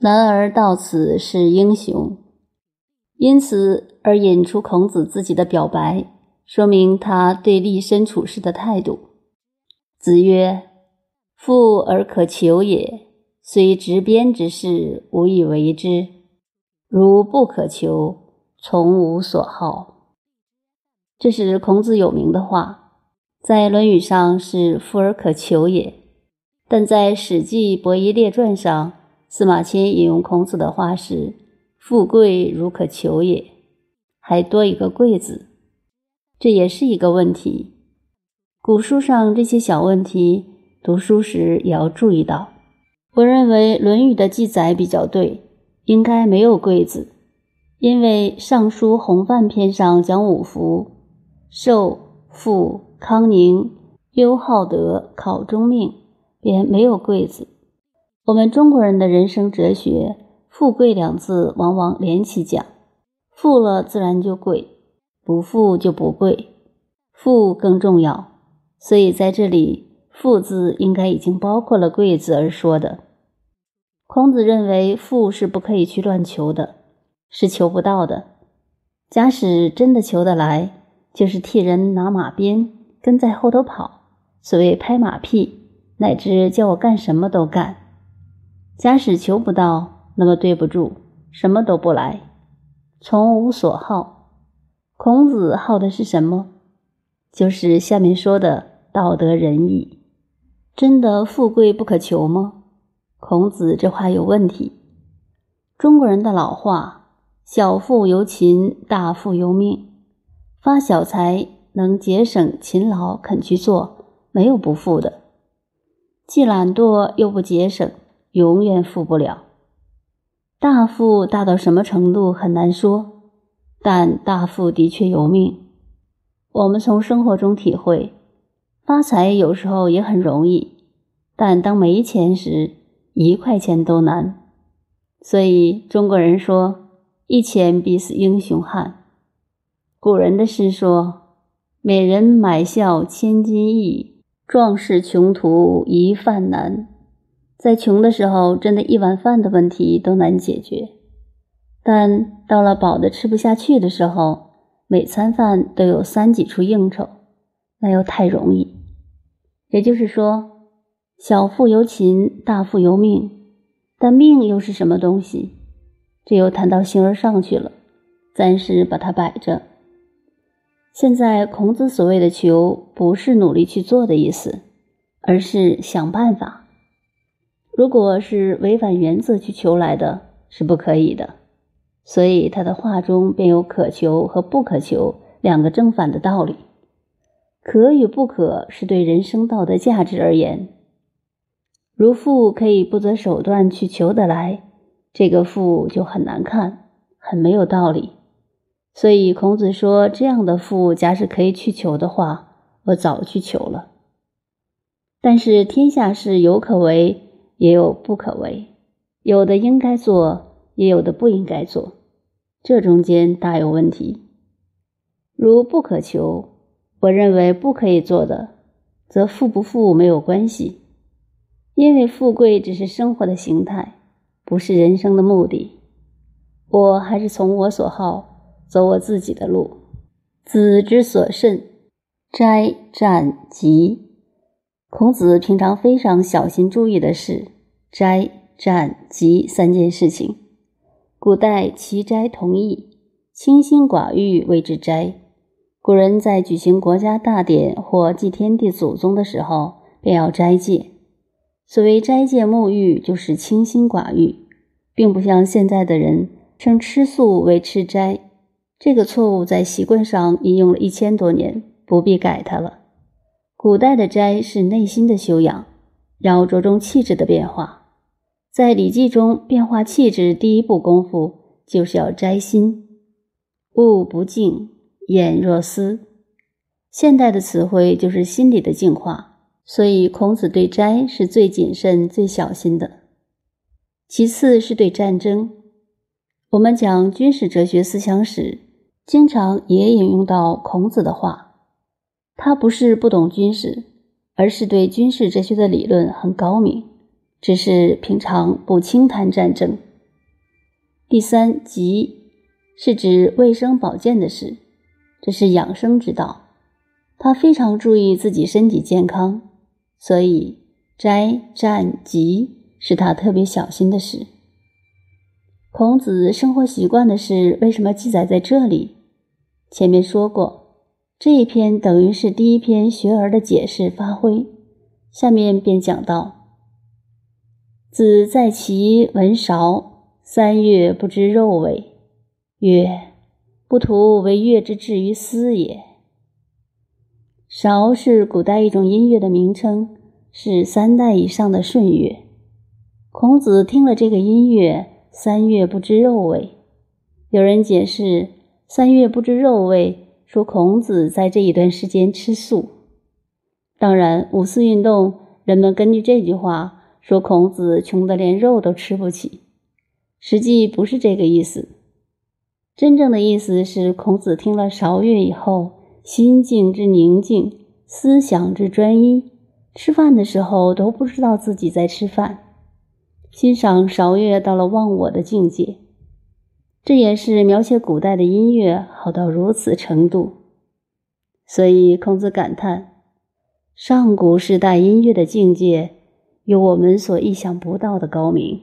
男儿到此是英雄，因此而引出孔子自己的表白，说明他对立身处世的态度。子曰：“富而可求也，虽执鞭之事，无以为之；如不可求，从无所好。”这是孔子有名的话，在《论语》上是“富而可求也”，但在《史记·伯夷列传》上，司马迁引用孔子的话是“富贵如可求也”，还多一个“贵”字，这也是一个问题。古书上这些小问题，读书时也要注意到。我认为《论语》的记载比较对，应该没有“贵”字，因为《尚书洪范篇》上讲五福：寿、富、康宁、优好德、考中命，便没有“贵”字。我们中国人的人生哲学，“富贵”两字往往连起讲，富了自然就贵，不富就不贵，富更重要。所以在这里，“富”字应该已经包括了“贵”字而说的。孔子认为富是不可以去乱求的，是求不到的。假使真的求得来，就是替人拿马鞭，跟在后头跑，所谓拍马屁，乃至叫我干什么都干。假使求不到，那么对不住，什么都不来，从无所好。孔子好的是什么？就是下面说的道德仁义，真的富贵不可求吗？孔子这话有问题。中国人的老话“小富由勤，大富由命”，发小财能节省勤劳，肯去做，没有不富的；既懒惰又不节省，永远富不了。大富大到什么程度很难说，但大富的确由命。我们从生活中体会，发财有时候也很容易，但当没钱时，一块钱都难。所以中国人说：“一钱逼死英雄汉。”古人的诗说：“美人买笑千金易，壮士穷途一饭难。”在穷的时候，真的一碗饭的问题都难解决，但到了饱的吃不下去的时候，每餐饭都有三几处应酬，那又太容易。也就是说，小富由勤，大富由命。但命又是什么东西？这又谈到形而上去了，暂时把它摆着。现在孔子所谓的“求”，不是努力去做的意思，而是想办法。如果是违反原则去求来的，是不可以的。所以他的话中便有可求和不可求两个正反的道理。可与不可是对人生道德价值而言。如富可以不择手段去求得来，这个富就很难看，很没有道理。所以孔子说：“这样的富，假使可以去求的话，我早去求了。”但是天下事有可为，也有不可为，有的应该做，也有的不应该做。这中间大有问题。如不可求，我认为不可以做的，则富不富没有关系，因为富贵只是生活的形态，不是人生的目的。我还是从我所好，走我自己的路。子之所慎，斋、战、疾。孔子平常非常小心注意的是斋、战、吉三件事情。古代齐斋同义，清心寡欲谓之斋。古人在举行国家大典或祭天地祖宗的时候，便要斋戒。所谓斋戒沐浴，就是清心寡欲，并不像现在的人称吃素为吃斋。这个错误在习惯上已用了一千多年，不必改它了。古代的斋是内心的修养，要着重气质的变化。在《礼记》中，变化气质第一步功夫就是要摘心。物不静，眼若丝。现代的词汇就是心理的净化，所以孔子对斋是最谨慎、最小心的。其次是对战争。我们讲军事哲学思想史，经常也引用到孔子的话。他不是不懂军事，而是对军事哲学的理论很高明。只是平常不轻谈战争。第三，疾是指卫生保健的事，这是养生之道。他非常注意自己身体健康，所以斋、战、疾是他特别小心的事。孔子生活习惯的事为什么记载在这里？前面说过，这一篇等于是第一篇学而的解释发挥，下面便讲到：子在其闻韶，三月不知肉味，曰：“不图为乐之至于斯也。”韶是古代一种音乐的名称，是三代以上的顺乐。孔子听了这个音乐。三月不知肉味，有人解释“三月不知肉味”，说孔子在这一段时间吃素。当然，五四运动人们根据这句话说孔子穷得连肉都吃不起，实际不是这个意思。真正的意思是，孔子听了韶乐以后，心境之宁静，思想之专一，吃饭的时候都不知道自己在吃饭。欣赏韶乐到了忘我的境界，这也是描写古代的音乐好到如此程度。所以孔子感叹：上古时代音乐的境界有我们所意想不到的高明。